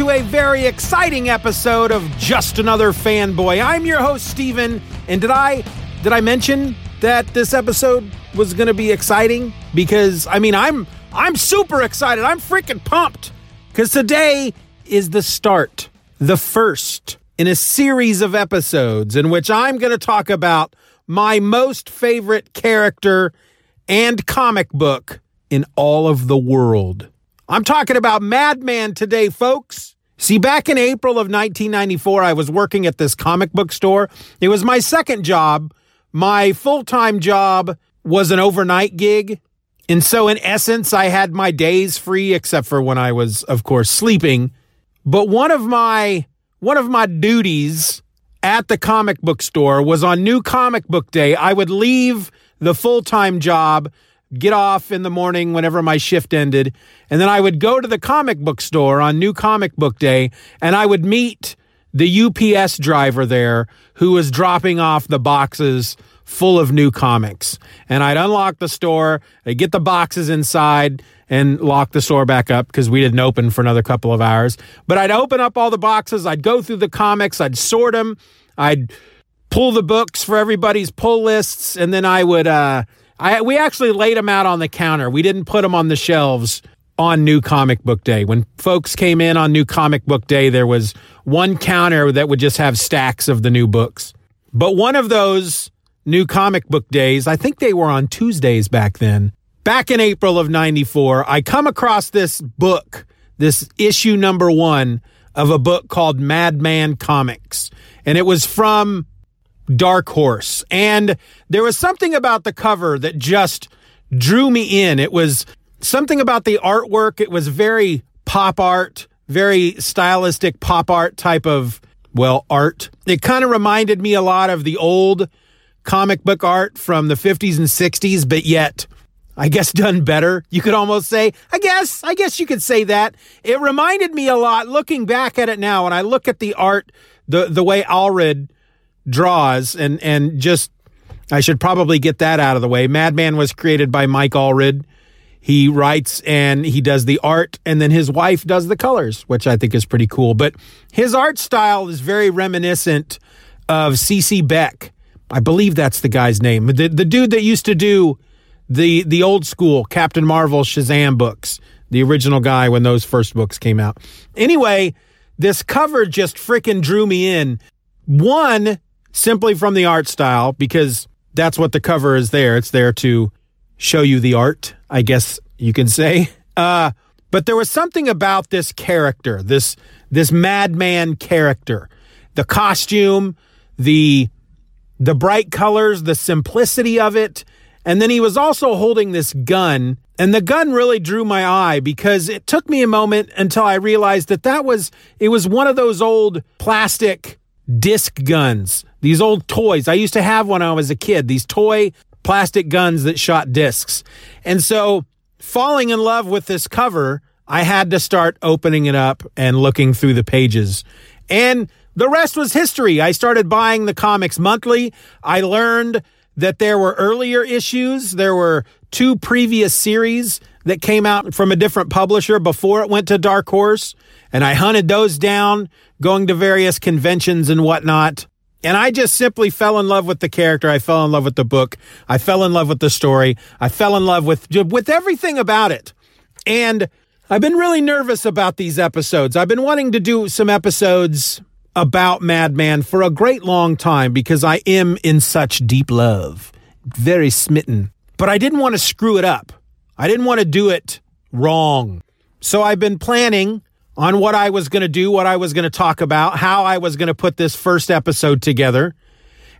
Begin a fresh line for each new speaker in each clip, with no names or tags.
To a very exciting episode of Just Another Fanboy. I'm your host Steven, and did I did I mention that this episode was going to be exciting because I mean, I'm I'm super excited. I'm freaking pumped cuz today is the start, the first in a series of episodes in which I'm going to talk about my most favorite character and comic book in all of the world. I'm talking about Madman today, folks. See, back in April of 1994, I was working at this comic book store. It was my second job. My full time job was an overnight gig. And so, in essence, I had my days free, except for when I was, of course, sleeping. But one of my one of my duties at the comic book store was on New Comic Book Day. I would leave the full time job get off in the morning whenever my shift ended. And then I would go to the comic book store on New Comic Book Day and I would meet the UPS driver there who was dropping off the boxes full of new comics. And I'd unlock the store, I'd get the boxes inside and lock the store back up because we didn't open for another couple of hours. But I'd open up all the boxes, I'd go through the comics, I'd sort them, I'd pull the books for everybody's pull lists, and then I would uh I we actually laid them out on the counter. We didn't put them on the shelves on New Comic Book Day. When folks came in on New Comic Book Day, there was one counter that would just have stacks of the new books. But one of those New Comic Book Days, I think they were on Tuesdays back then. Back in April of 94, I come across this book, this issue number 1 of a book called Madman Comics. And it was from Dark Horse. And there was something about the cover that just drew me in. It was something about the artwork. It was very pop art, very stylistic pop art type of, well, art. It kind of reminded me a lot of the old comic book art from the 50s and 60s, but yet. I guess done better. You could almost say, I guess, I guess you could say that. It reminded me a lot looking back at it now when I look at the art, the, the way Allred draws and and just I should probably get that out of the way. Madman was created by Mike Allred. He writes and he does the art and then his wife does the colors, which I think is pretty cool. But his art style is very reminiscent of CC Beck. I believe that's the guy's name. The the dude that used to do the the old school Captain Marvel Shazam books, the original guy when those first books came out. Anyway, this cover just freaking drew me in. One, simply from the art style because that's what the cover is there. It's there to show you the art, I guess you can say. Uh, but there was something about this character, this this madman character, the costume, the the bright colors, the simplicity of it, and then he was also holding this gun, and the gun really drew my eye because it took me a moment until I realized that that was it was one of those old plastic disc guns these old toys. I used to have when I was a kid, these toy plastic guns that shot discs. And so, falling in love with this cover, I had to start opening it up and looking through the pages. And the rest was history. I started buying the comics monthly. I learned that there were earlier issues. There were two previous series that came out from a different publisher before it went to Dark Horse. And I hunted those down, going to various conventions and whatnot. And I just simply fell in love with the character. I fell in love with the book. I fell in love with the story. I fell in love with with everything about it. And I've been really nervous about these episodes. I've been wanting to do some episodes about Madman for a great long time because I am in such deep love, very smitten. But I didn't want to screw it up. I didn't want to do it wrong. So I've been planning on what I was going to do, what I was going to talk about, how I was going to put this first episode together.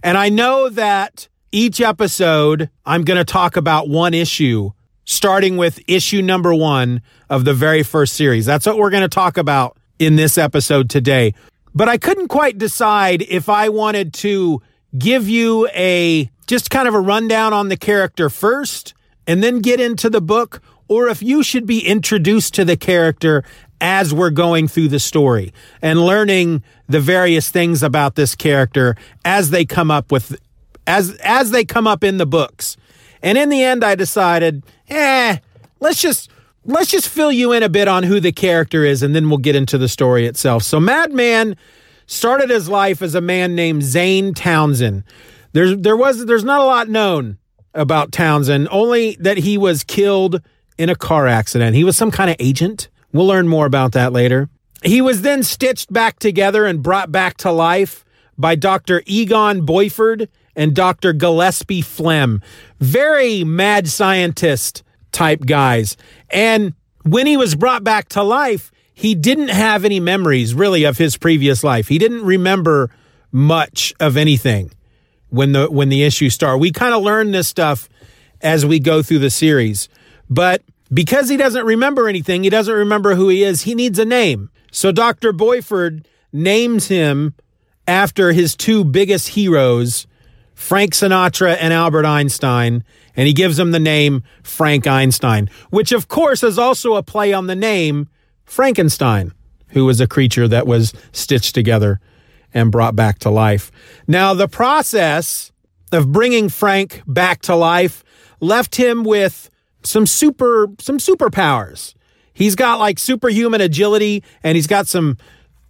And I know that each episode, I'm going to talk about one issue, starting with issue number one of the very first series. That's what we're going to talk about in this episode today. But I couldn't quite decide if I wanted to give you a just kind of a rundown on the character first and then get into the book, or if you should be introduced to the character as we're going through the story and learning the various things about this character as they come up with as as they come up in the books. And in the end I decided, eh, let's just let's just fill you in a bit on who the character is and then we'll get into the story itself. So Madman started his life as a man named Zane Townsend. There's there was there's not a lot known about Townsend, only that he was killed in a car accident. He was some kind of agent We'll learn more about that later. He was then stitched back together and brought back to life by Dr. Egon Boiffard and Dr. Gillespie Flem. Very mad scientist type guys. And when he was brought back to life, he didn't have any memories really of his previous life. He didn't remember much of anything when the when the issue started. We kind of learn this stuff as we go through the series. But because he doesn't remember anything, he doesn't remember who he is, he needs a name. So Dr. Boiffard names him after his two biggest heroes, Frank Sinatra and Albert Einstein, and he gives him the name Frank Einstein, which of course is also a play on the name Frankenstein, who was a creature that was stitched together and brought back to life. Now, the process of bringing Frank back to life left him with some super some superpowers. He's got like superhuman agility and he's got some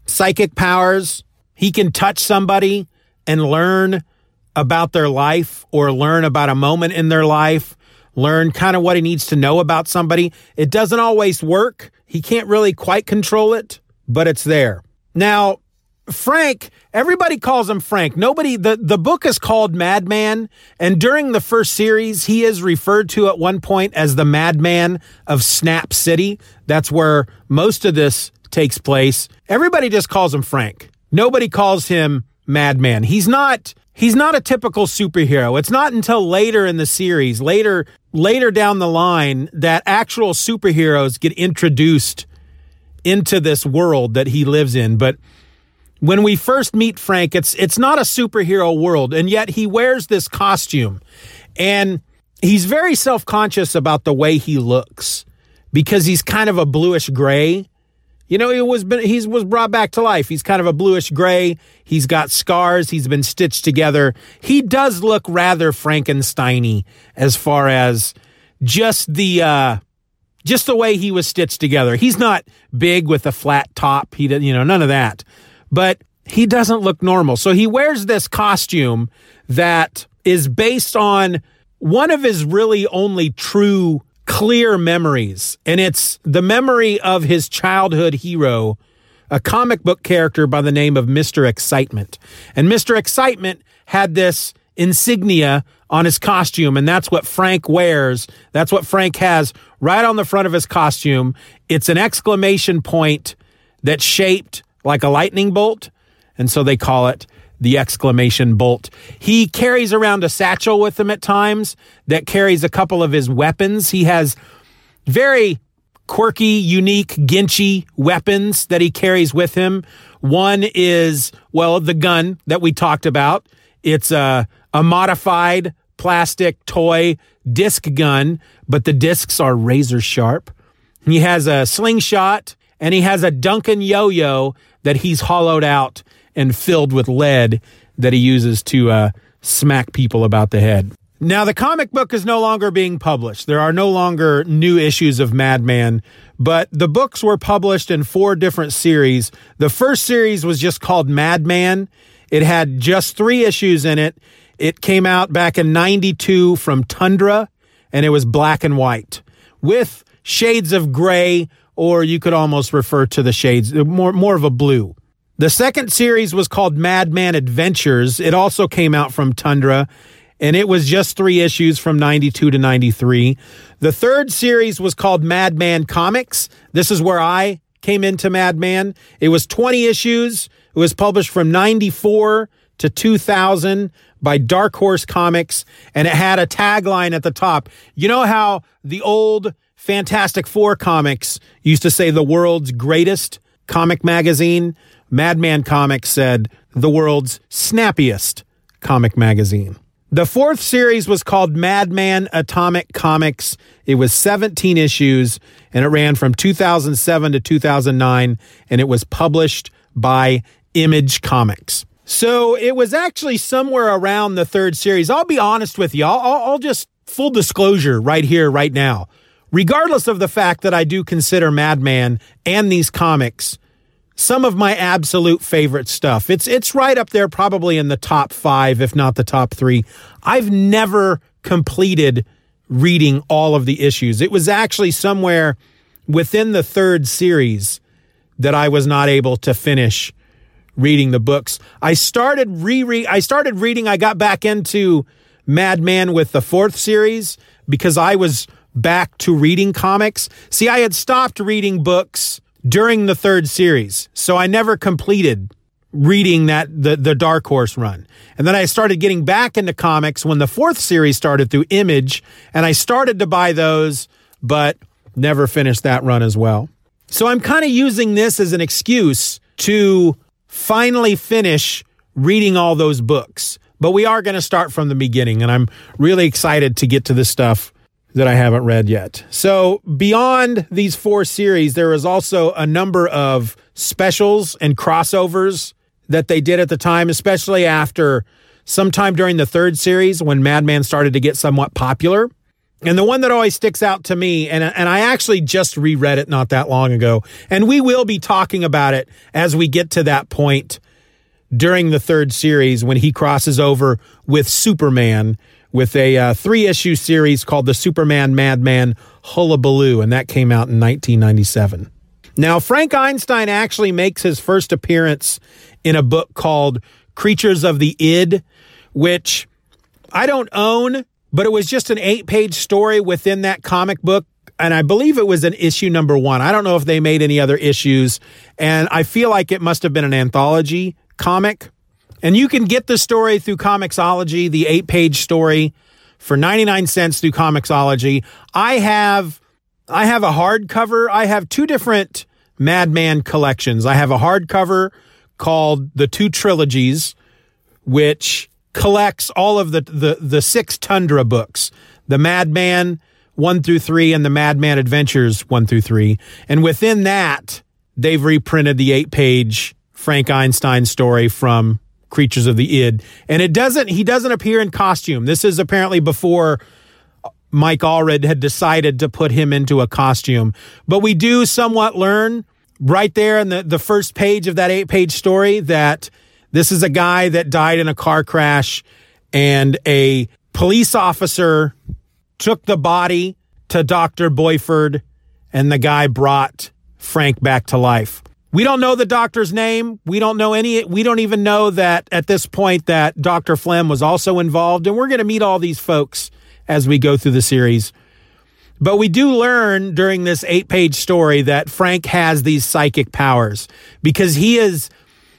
psychic powers. He can touch somebody and learn about their life or learn about a moment in their life, learn kind of what he needs to know about somebody. It doesn't always work. He can't really quite control it, but it's there. Now, Frank, everybody calls him Frank. Nobody, the, the book is called Madman. And during the first series, he is referred to at one point as the Madman of Snap City. That's where most of this takes place. Everybody just calls him Frank. Nobody calls him Madman. He's not, he's not a typical superhero. It's not until later in the series, later, later down the line that actual superheroes get introduced into this world that he lives in. But when we first meet Frank, it's it's not a superhero world, and yet he wears this costume, and he's very self conscious about the way he looks because he's kind of a bluish gray. You know, he was been was brought back to life. He's kind of a bluish gray. He's got scars. He's been stitched together. He does look rather Frankensteiny as far as just the uh, just the way he was stitched together. He's not big with a flat top. He you know none of that but he doesn't look normal. So he wears this costume that is based on one of his really only true clear memories. And it's the memory of his childhood hero, a comic book character by the name of Mr. Excitement. And Mr. Excitement had this insignia on his costume, and that's what Frank wears. That's what Frank has right on the front of his costume. It's an exclamation point that's shaped like a lightning bolt. And so they call it the exclamation bolt. He carries around a satchel with him at times that carries a couple of his weapons. He has very quirky, unique, ginchy weapons that he carries with him. One is, well, the gun that we talked about. It's a, a modified plastic toy disc gun, but the discs are razor sharp. He has a slingshot and he has a Duncan yo yo that he's hollowed out and filled with lead that he uses to uh, smack people about the head. Now, the comic book is no longer being published. There are no longer new issues of Madman, but the books were published in four different series. The first series was just called Madman. It had just three issues in it. It came out back in 92 from Tundra, and it was black and white with shades of gray or you could almost refer to the shades more more of a blue. The second series was called Madman Adventures. It also came out from Tundra and it was just 3 issues from 92 to 93. The third series was called Madman Comics. This is where I came into Madman. It was 20 issues. It was published from 94 to 2000 by Dark Horse Comics, and it had a tagline at the top. You know how the old Fantastic Four comics used to say the world's greatest comic magazine? Madman Comics said the world's snappiest comic magazine. The fourth series was called Madman Atomic Comics. It was 17 issues and it ran from 2007 to 2009 and it was published by Image Comics. So it was actually somewhere around the third series. I'll be honest with you. I'll, I'll just full disclosure right here, right now. Regardless of the fact that I do consider Madman and these comics some of my absolute favorite stuff. It's it's right up there, probably in the top five, if not the top three. I've never completed reading all of the issues. It was actually somewhere within the third series that I was not able to finish reading the books. I started reread I started reading, I got back into Madman with the fourth series because I was back to reading comics. See, I had stopped reading books during the third series. So I never completed reading that the the Dark Horse run. And then I started getting back into comics when the fourth series started through Image, and I started to buy those, but never finished that run as well. So I'm kind of using this as an excuse to finally finish reading all those books. But we are going to start from the beginning, and I'm really excited to get to this stuff that I haven't read yet. So, beyond these four series, there is also a number of specials and crossovers that they did at the time, especially after sometime during the third series when Madman started to get somewhat popular. And the one that always sticks out to me, and, and I actually just reread it not that long ago, and we will be talking about it as we get to that point during the third series when he crosses over with Superman with a uh, three issue series called The Superman Madman Hullabaloo, and that came out in 1997. Now, Frank Einstein actually makes his first appearance in a book called Creatures of the Id, which I don't own, but it was just an eight page story within that comic book. And I believe it was an issue number one. I don't know if they made any other issues. And I feel like it must have been an anthology comic. And you can get the story through Comixology, the eight page story for 99 cents through Comixology. I have, I have a hardcover. I have two different Madman collections. I have a hardcover called The Two Trilogies, which collects all of the, the, the six Tundra books, the Madman one through three and the Madman Adventures one through three. And within that, they've reprinted the eight page Frank Einstein story from creatures of the id. And it doesn't he doesn't appear in costume. This is apparently before mike allred had decided to put him into a costume. But we do somewhat learn right there in the, the first page of that eight page story that this is a guy that died in a car crash and a police officer took the body to dr boiffard and the guy brought frank back to life we don't know the doctor's name. We don't know any, we don't even know that at this point that Dr. Flem was also involved. And we're going to meet all these folks as we go through the series. But we do learn during this eight page story that Frank has these psychic powers because he is,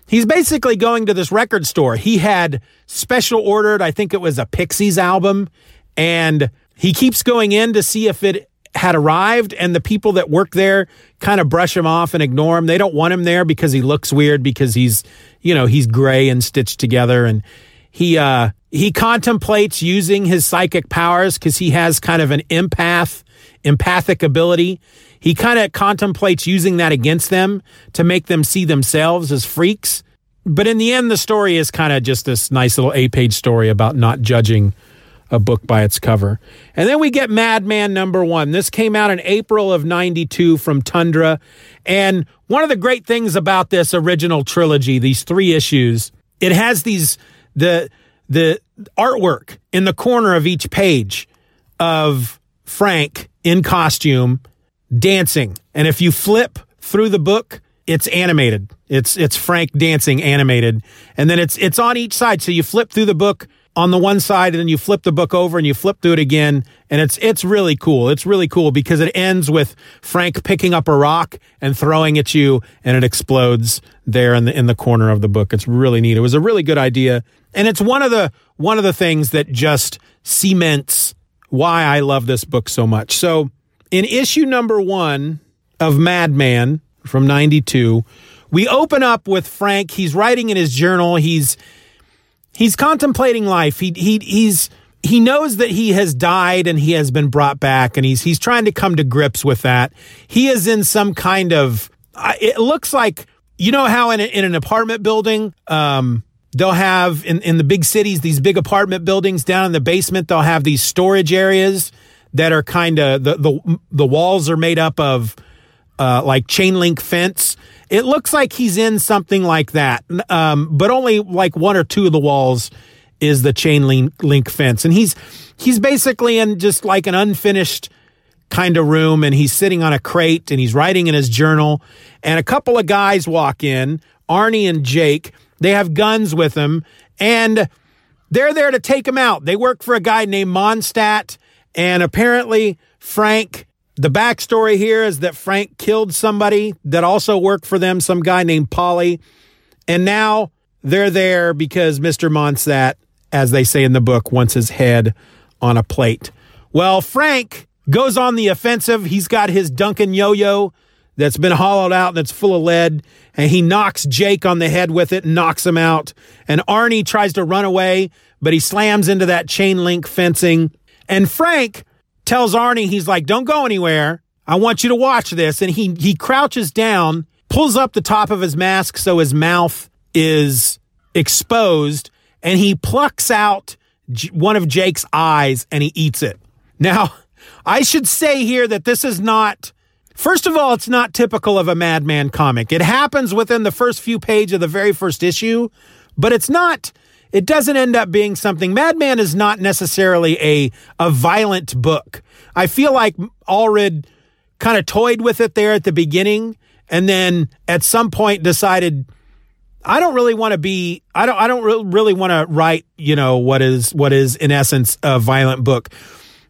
he's basically going to this record store. He had special ordered, I think it was a Pixies album, and he keeps going in to see if it had arrived and the people that work there kind of brush him off and ignore him. They don't want him there because he looks weird because he's, you know, he's gray and stitched together and he uh he contemplates using his psychic powers cuz he has kind of an empath empathic ability. He kind of contemplates using that against them to make them see themselves as freaks. But in the end the story is kind of just this nice little eight-page story about not judging a book by its cover. And then we get Madman number one. This came out in April of 92 from Tundra. And one of the great things about this original trilogy, these three issues, it has these, the, the artwork in the corner of each page of Frank in costume dancing. And if you flip through the book, it's animated. It's it's Frank dancing animated. And then it's it's on each side. So you flip through the book on the one side and then you flip the book over and you flip through it again and it's it's really cool. It's really cool because it ends with Frank picking up a rock and throwing at you and it explodes there in the in the corner of the book. It's really neat. It was a really good idea and it's one of the one of the things that just cements why I love this book so much. So, in issue number 1 of Madman from 92, we open up with Frank. He's writing in his journal. He's he's contemplating life. He he he's he knows that he has died and he has been brought back and he's he's trying to come to grips with that. He is in some kind of it looks like you know how in a, in an apartment building um they'll have in in the big cities these big apartment buildings down in the basement they'll have these storage areas that are kind of the the the walls are made up of uh, like chain link fence it looks like he's in something like that, um, but only like one or two of the walls is the chain link, link fence, and he's he's basically in just like an unfinished kind of room, and he's sitting on a crate and he's writing in his journal, and a couple of guys walk in, Arnie and Jake. They have guns with them, and they're there to take him out. They work for a guy named Monstadt, and apparently Frank the backstory here is that Frank killed somebody that also worked for them, some guy named Polly. And now they're there because Mr. Monstadt, as they say in the book, wants his head on a plate. Well, Frank goes on the offensive. He's got his Duncan yo yo that's been hollowed out and that's full of lead, and he knocks Jake on the head with it and knocks him out. And Arnie tries to run away, but he slams into that chain link fencing. And Frank tells Arnie, he's like, don't go anywhere. I want you to watch this. And he, he crouches down, pulls up the top of his mask so his mouth is exposed, and he plucks out one of Jake's eyes and he eats it. Now, I should say here that this is not, first of all, it's not typical of a Madman comic. It happens within the first few pages of the very first issue, but it's not it doesn't end up being something. Madman is not necessarily a a violent book. I feel like Allred kind of toyed with it there at the beginning, and then at some point decided, I don't really want to be. I don't. I don't re- really want to write. You know what is what is in essence a violent book.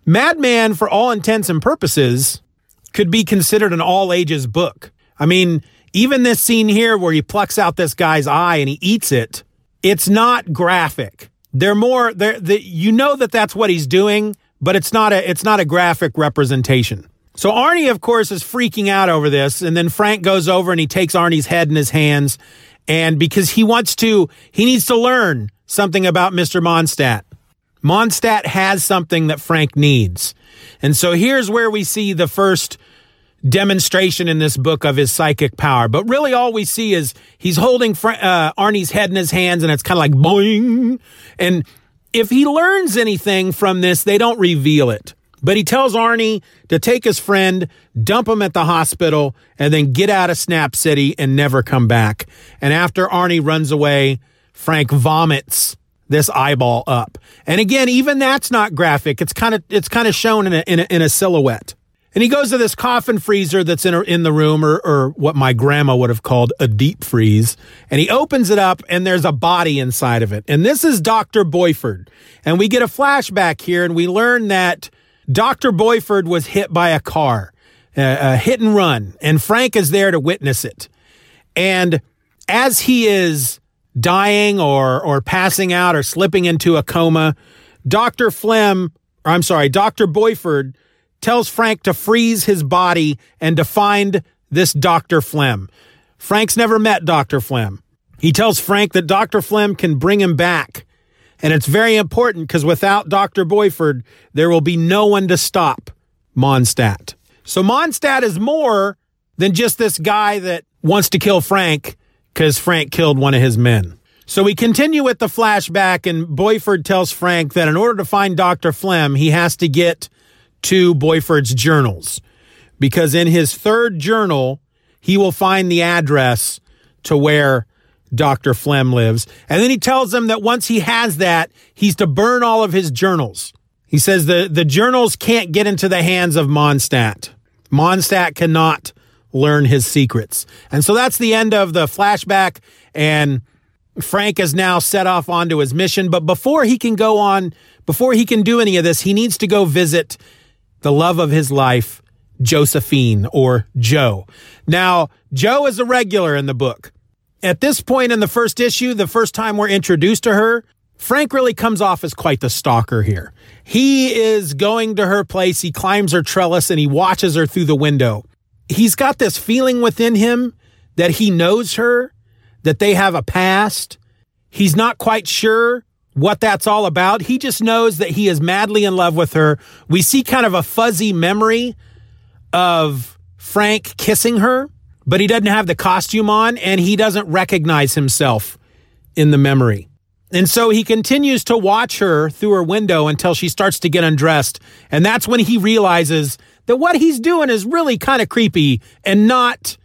Madman, for all intents and purposes, could be considered an all ages book. I mean, even this scene here where he plucks out this guy's eye and he eats it it's not graphic. They're more they're, the, you know that that's what he's doing, but it's not a it's not a graphic representation. So Arnie, of course, is freaking out over this, and then Frank goes over and he takes Arnie's head in his hands, and because he wants to, he needs to learn something about Mister Monstadt. Monstadt has something that Frank needs, and so here's where we see the first demonstration in this book of his psychic power. But really, all we see is he's holding uh, Arnie's head in his hands, and it's kind of like boing. And if he learns anything from this, they don't reveal it. But he tells Arnie to take his friend, dump him at the hospital, and then get out of Snap City and never come back. And after Arnie runs away, Frank vomits this eyeball up. And again, even that's not graphic. It's kind of it's kind of shown in a, in a, in a silhouette. And he goes to this coffin freezer that's in, in the room, or, or what my grandma would have called a deep freeze. And he opens it up, and there's a body inside of it. And this is Dr. Boiffard. And we get a flashback here, and we learn that Dr. Boiffard was hit by a car, a, a hit and run, and Frank is there to witness it. And as he is dying or, or passing out or slipping into a coma, Dr. Flem, or I'm sorry, Dr. Boiffard tells Frank to freeze his body and to find this Dr. Flem. Frank's never met Dr. Flem. He tells Frank that Dr. Flem can bring him back. And it's very important because without Dr. Boiffard, there will be no one to stop Monstadt. So Monstadt is more than just this guy that wants to kill Frank because Frank killed one of his men. So we continue with the flashback, and Boiffard tells Frank that in order to find Dr. Flem, he has to get to Boiffard's journals because in his third journal, he will find the address to where Dr. Flem lives. And then he tells them that once he has that, he's to burn all of his journals. He says the, the journals can't get into the hands of Monstadt. Monstadt cannot learn his secrets. And so that's the end of the flashback. And Frank is now set off onto his mission, but before he can go on, before he can do any of this, he needs to go visit the love of his life, Josephine or Joe. Now, Joe is a regular in the book. At this point in the first issue, the first time we're introduced to her, Frank really comes off as quite the stalker here. He is going to her place, he climbs her trellis, and he watches her through the window. He's got this feeling within him that he knows her, that they have a past. He's not quite sure what that's all about. He just knows that he is madly in love with her. We see kind of a fuzzy memory of Frank kissing her, but he doesn't have the costume on and he doesn't recognize himself in the memory. And so he continues to watch her through her window until she starts to get undressed. And that's when he realizes that what he's doing is really kind of creepy and not,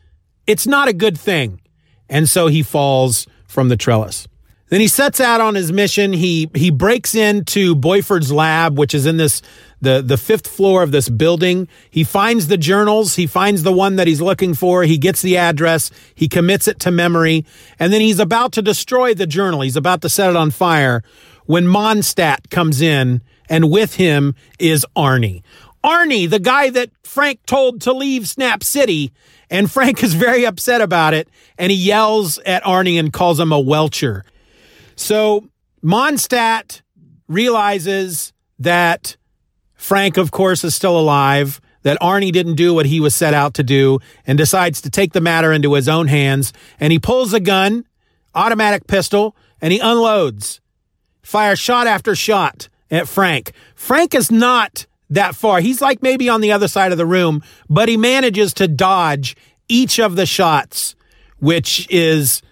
it's not a good thing. And so he falls from the trellis. Then he sets out on his mission. He he breaks into Boiffard's lab, which is in this the the fifth floor of this building. He finds the journals. He finds the one that he's looking for. He gets the address. He commits it to memory, and then he's about to destroy the journal. He's about to set it on fire when Monstadt comes in, and with him is Arnie. Arnie, the guy that Frank told to leave Snap City, and Frank is very upset about it, and he yells at Arnie and calls him a welcher. So Monstadt realizes that Frank, of course, is still alive, that Arnie didn't do what he was set out to do, and decides to take the matter into his own hands. And he pulls a gun, automatic pistol, and he unloads, fires shot after shot at Frank. Frank is not that far. He's like maybe on the other side of the room, but he manages to dodge each of the shots, which is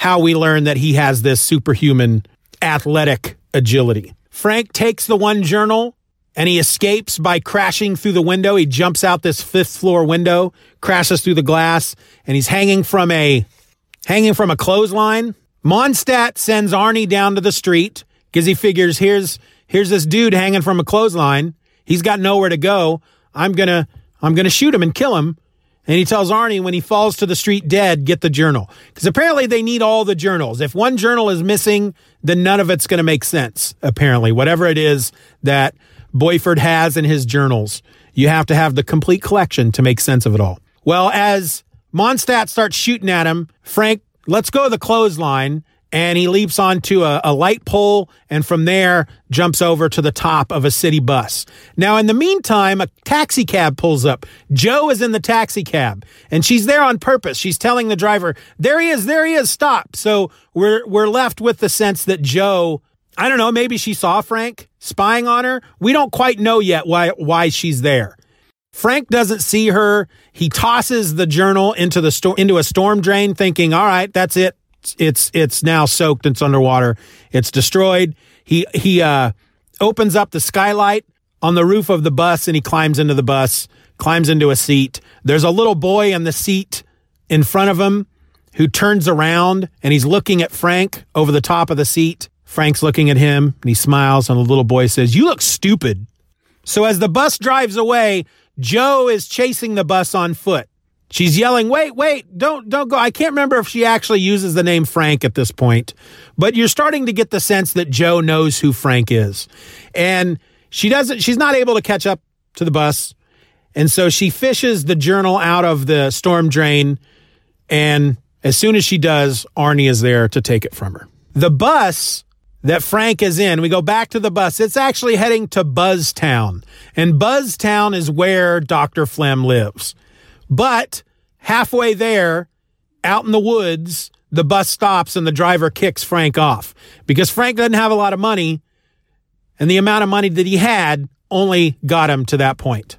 how we learn that he has this superhuman athletic agility. Frank takes the one journal and he escapes by crashing through the window. He jumps out this fifth floor window, crashes through the glass, and he's hanging from a hanging from a clothesline. Monstadt sends Arnie down to the street because he figures here's here's this dude hanging from a clothesline. He's got nowhere to go. I'm gonna I'm gonna shoot him and kill him. And he tells Arnie when he falls to the street dead, get the journal. Because apparently they need all the journals. If one journal is missing, then none of it's going to make sense, apparently. Whatever it is that Boiffard has in his journals, you have to have the complete collection to make sense of it all. Well, as Monstadt starts shooting at him, Frank lets go of the clothesline and he leaps onto a, a, light pole and from there jumps over to the top of a city bus. Now, in the meantime, a taxi cab pulls up. Joe is in the taxi cab and she's there on purpose. She's telling the driver, there he is, there he is, stop. So we're, we're left with the sense that Joe, I don't know, maybe she saw Frank spying on her. We don't quite know yet why, why she's there. Frank doesn't see her. He tosses the journal into the sto- into a storm drain thinking, "All right, that's it it's it's now soaked. It's underwater. It's destroyed. He he uh, opens up the skylight on the roof of the bus and he climbs into the bus. Climbs into a seat. There's a little boy in the seat in front of him who turns around and he's looking at Frank over the top of the seat. Frank's looking at him and he smiles and the little boy says, "You look stupid." So as the bus drives away, Joe is chasing the bus on foot. She's yelling, "Wait, wait, don't don't go." I can't remember if she actually uses the name Frank at this point, but you're starting to get the sense that Joe knows who Frank is. And she doesn't she's not able to catch up to the bus. And so she fishes the journal out of the storm drain and as soon as she does, Arnie is there to take it from her. The bus that Frank is in, we go back to the bus. It's actually heading to Buzztown. And Buzztown is where Dr. Flem lives. But halfway there, out in the woods, the bus stops and the driver kicks Frank off because Frank doesn't have a lot of money. And the amount of money that he had only got him to that point.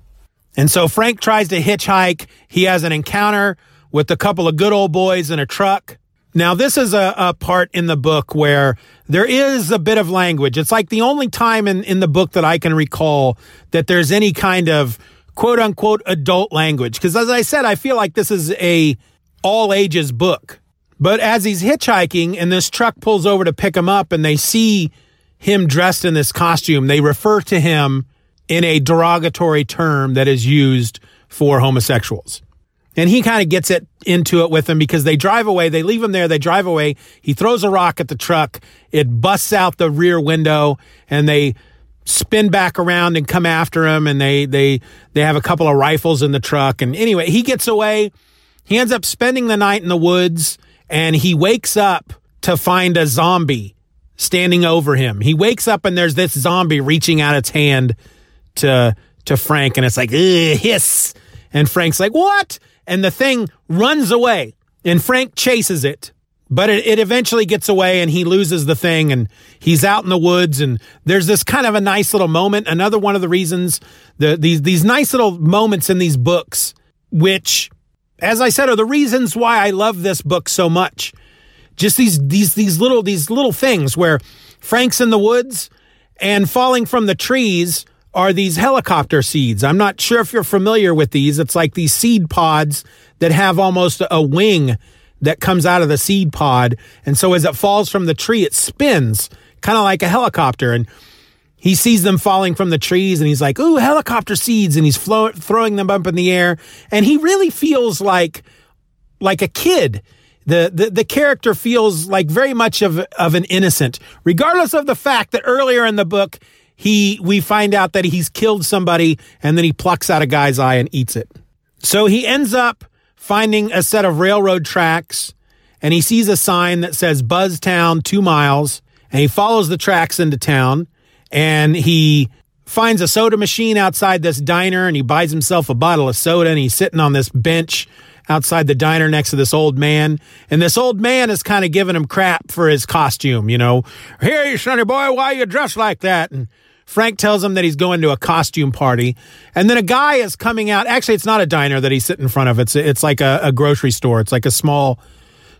And so Frank tries to hitchhike. He has an encounter with a couple of good old boys in a truck. Now, this is a, a, part in the book where there is a bit of language. It's like the only time in, in the book that I can recall that there's any kind of quote unquote adult language. Because as I said, I feel like this is a all ages book. But as he's hitchhiking and this truck pulls over to pick him up and they see him dressed in this costume, they refer to him in a derogatory term that is used for homosexuals. And he kind of gets it into it with him because they drive away. They leave him there. They drive away. He throws a rock at the truck. It busts out the rear window and they spin back around and come after him. And they, they, they have a couple of rifles in the truck. And anyway, he gets away. He ends up spending the night in the woods and he wakes up to find a zombie standing over him. He wakes up and there's this zombie reaching out its hand to, to Frank. And it's like, hiss. And Frank's like, what? and the thing runs away and Frank chases it. But it, it eventually gets away and he loses the thing and he's out in the woods and there's this kind of a nice little moment. Another one of the reasons the, these, these nice little moments in these books, which, as I said, are the reasons why I love this book so much. Just these, these, these little, these little things where Frank's in the woods and falling from the trees are these helicopter seeds. I'm not sure if you're familiar with these. It's like these seed pods that have almost a wing that comes out of the seed pod. And so as it falls from the tree, it spins kind of like a helicopter. And he sees them falling from the trees and he's like, Ooh, helicopter seeds. And he's throwing them up in the air. And he really feels like, like a kid. The, the, the character feels like very much of, of an innocent, regardless of the fact that earlier in the book, he we find out that he's killed somebody and then he plucks out a guy's eye and eats it. So he ends up finding a set of railroad tracks and he sees a sign that says Buzztown 2 miles and he follows the tracks into town and he finds a soda machine outside this diner and he buys himself a bottle of soda and he's sitting on this bench outside the diner next to this old man. And this old man is kind of giving him crap for his costume, you know. Here, you sonny boy, why you dressed like that? And Frank tells him that he's going to a costume party. And then a guy is coming out. Actually, it's not a diner that he's sitting in front of. It's, it's like a, a grocery store. It's like a small,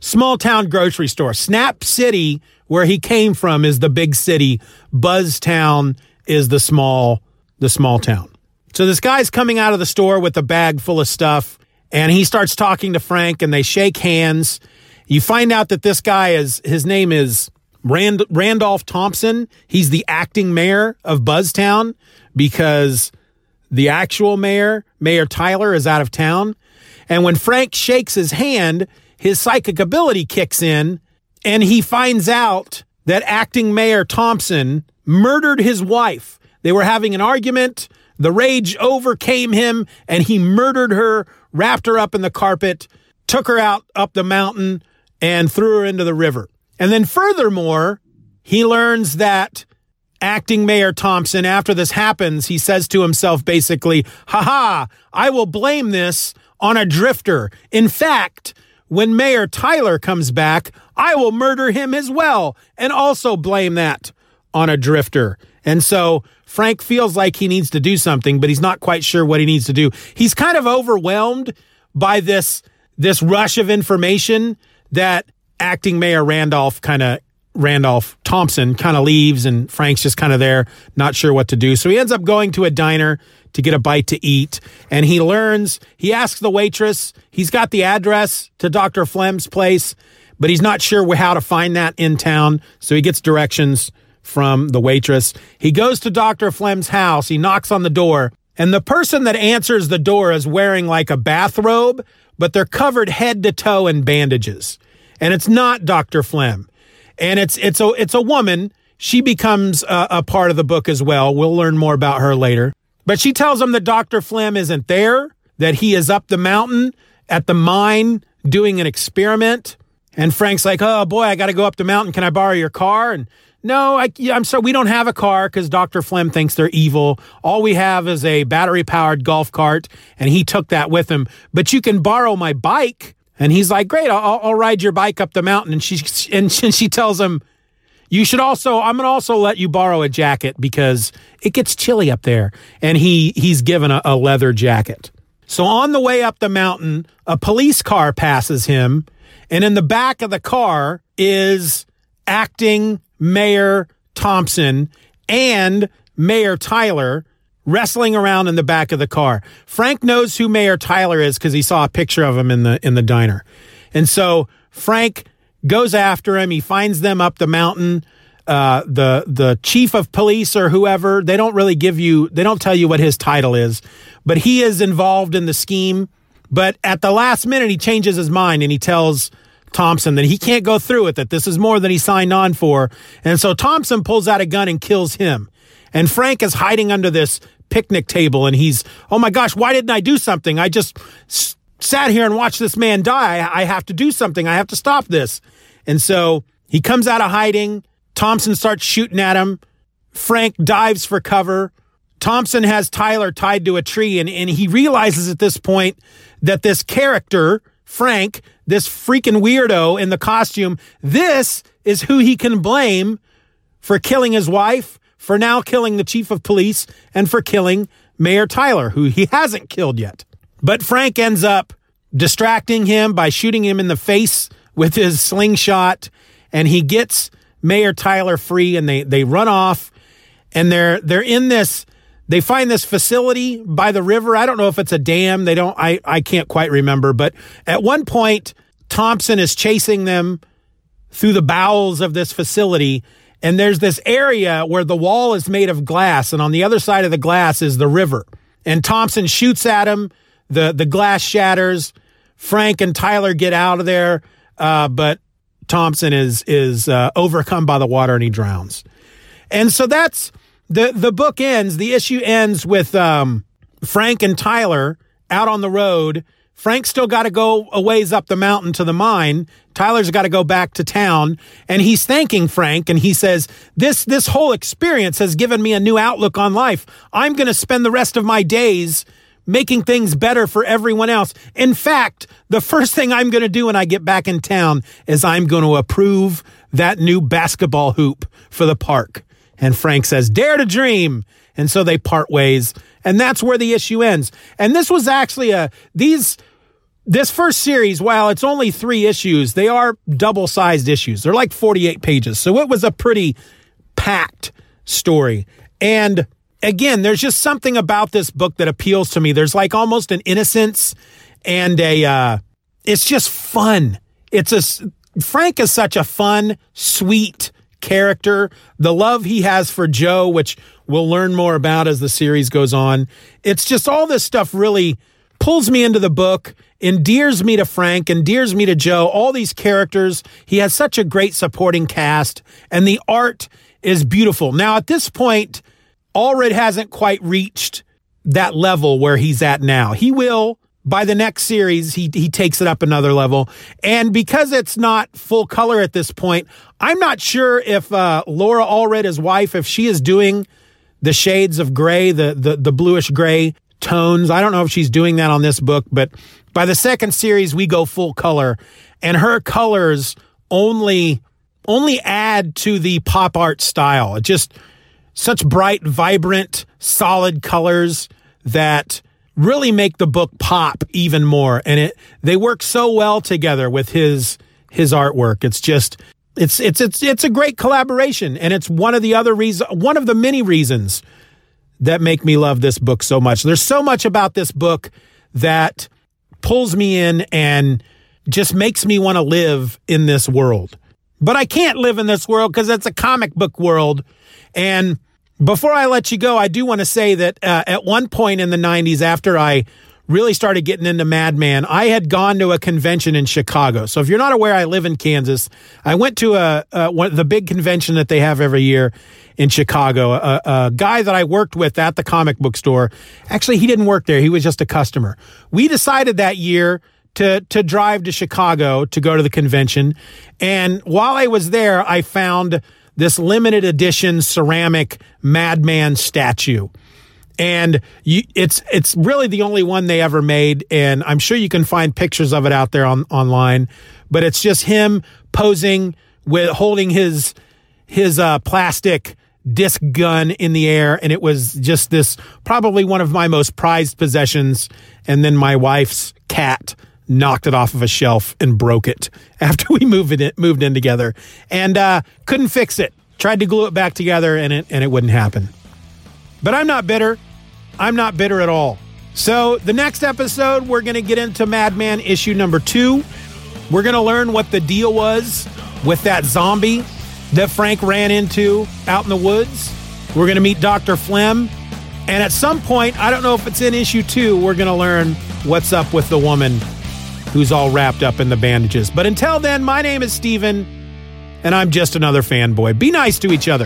small town grocery store. Snap City, where he came from, is the big city. Buzztown is the small, the small town. So this guy's coming out of the store with a bag full of stuff and he starts talking to Frank and they shake hands. You find out that this guy is, his name is Rand- Randolph Thompson, he's the acting mayor of Buzztown because the actual mayor, Mayor Tyler, is out of town. And when Frank shakes his hand, his psychic ability kicks in and he finds out that acting Mayor Thompson murdered his wife. They were having an argument. The rage overcame him and he murdered her, wrapped her up in the carpet, took her out up the mountain, and threw her into the river. And then furthermore, he learns that acting Mayor Thompson, after this happens, he says to himself basically, haha, I will blame this on a drifter. In fact, when Mayor Tyler comes back, I will murder him as well and also blame that on a drifter. And so Frank feels like he needs to do something, but he's not quite sure what he needs to do. He's kind of overwhelmed by this, this rush of information that acting Mayor Randolph kind of Randolph Thompson kind of leaves and Frank's just kind of there, not sure what to do. So he ends up going to a diner to get a bite to eat. And he learns, he asks the waitress, he's got the address to Dr. Flem's place, but he's not sure how to find that in town. So he gets directions from the waitress. He goes to Dr. Flem's house, he knocks on the door, and the person that answers the door is wearing like a bathrobe, but they're covered head to toe in bandages and it's not Dr. Flem. And it's it's a it's a woman. She becomes a, a part of the book as well. We'll learn more about her later. But she tells him that Dr. Flem isn't there, that he is up the mountain at the mine doing an experiment. And Frank's like, "Oh boy, I got to go up the mountain. Can I borrow your car?" And no, I, am sorry, we don't have a car because Dr. Flem thinks they're evil. All we have is a battery powered golf cart, and he took that with him. But you can borrow my bike. And he's like, "Great, I'll, I'll ride your bike up the mountain." And she and she tells him, "You should also. I'm gonna also let you borrow a jacket because it gets chilly up there." And he he's given a, a leather jacket. So on the way up the mountain, a police car passes him, and in the back of the car is acting Mayor Thompson and Mayor Tyler wrestling around in the back of the car. Frank knows who Mayor Tyler is because he saw a picture of him in the in the diner. And so Frank goes after him. He finds them up the mountain. Uh, the the chief of police or whoever they don't really give you they don't tell you what his title is, but he is involved in the scheme But at the last minute, he changes his mind and he tells Thompson that he can't go through with it. This is more than he signed on for. And so Thompson pulls out a gun and kills him. And Frank is hiding under this picnic table and he's, oh my gosh, why didn't I do something? I just s- sat here and watched this man die. I have to do something. I have to stop this. And so he comes out of hiding. Thompson starts shooting at him. Frank dives for cover. Thompson has Tyler tied to a tree and, and he realizes at this point that this character, Frank, this freaking weirdo in the costume, this is who he can blame for killing his wife, for now killing the chief of police, and for killing Mayor Tyler, who he hasn't killed yet. But Frank ends up distracting him by shooting him in the face with his slingshot, and he gets Mayor Tyler free, and they they run off, and they're they're in this. They find this facility by the river. I don't know if it's a dam. They don't. I I can't quite remember. But at one point, Thompson is chasing them through the bowels of this facility. And there's this area where the wall is made of glass, and on the other side of the glass is the river. And Thompson shoots at him. The the glass shatters. Frank and Tyler get out of there, uh, but Thompson is is uh, overcome by the water and he drowns. And so that's the the book ends. The issue ends with um, Frank and Tyler out on the road. Frank's still got to go a ways up the mountain to the mine. Tyler's got to go back to town, and he's thanking Frank, and he says, "This this whole experience has given me a new outlook on life. I'm going to spend the rest of my days." making things better for everyone else. In fact, the first thing I'm going to do when I get back in town is I'm going to approve that new basketball hoop for the park. And Frank says, Dare to dream. And so they part ways. And that's where the issue ends. And this was actually a, these, this first series, while it's only three issues, they are double sized issues. They're like 48 pages. So it was a pretty packed story. And again, there's just something about this book that appeals to me. There's like almost an innocence and a, uh, it's just fun. It's a, Frank is such a fun, sweet character. The love he has for Joe, which we'll learn more about as the series goes on. It's just all this stuff really pulls me into the book, endears me to Frank, endears me to Joe, all these characters. He has such a great supporting cast, and the art is beautiful. Now, at this point, Allred hasn't quite reached that level where he's at now. He will by the next series. He he takes it up another level, and because it's not full color at this point, I'm not sure if uh, Laura Allred, his wife, if she is doing the shades of gray, the the the bluish gray tones. I don't know if she's doing that on this book, but by the second series, we go full color, and her colors only only add to the pop art style. It just such bright, vibrant, solid colors that really make the book pop even more. And it they work so well together with his his artwork. It's just it's it's it's it's a great collaboration, and it's one of the other reasons, one of the many reasons that make me love this book so much. There's so much about this book that pulls me in and just makes me want to live in this world. But I can't live in this world because it's a comic book world and before I let you go, I do want to say that uh, at one point in the 90s, after I really started getting into Madman, I had gone to a convention in Chicago. So if you're not aware, I live in Kansas. I went to a, a one, the big convention that they have every year in Chicago. A, a guy that I worked with at the comic book store, actually, he didn't work there. He was just a customer. We decided that year to to drive to Chicago to go to the convention, and while I was there, I found this limited edition ceramic madman statue. And you, it's it's really the only one they ever made, and I'm sure you can find pictures of it out there on online. But it's just him posing with holding his his uh, plastic disc gun in the air, and it was just this probably one of my most prized possessions. And then my wife's cat knocked it off of a shelf and broke it after we moved it moved in together and uh, couldn't fix it. Tried to glue it back together and it and it wouldn't happen. But I'm not bitter. I'm not bitter at all. So the next episode we're going to get into Madman issue number 2. We're going to learn what the deal was with that zombie that Frank ran into out in the woods. We're going to meet Dr. Flem. And at some point, I don't know if it's in issue 2, we're going to learn what's up with the woman who's all wrapped up in the bandages. But until then, my name is Stephen, and I'm just another fanboy. Be nice to each other.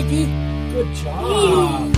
Good job.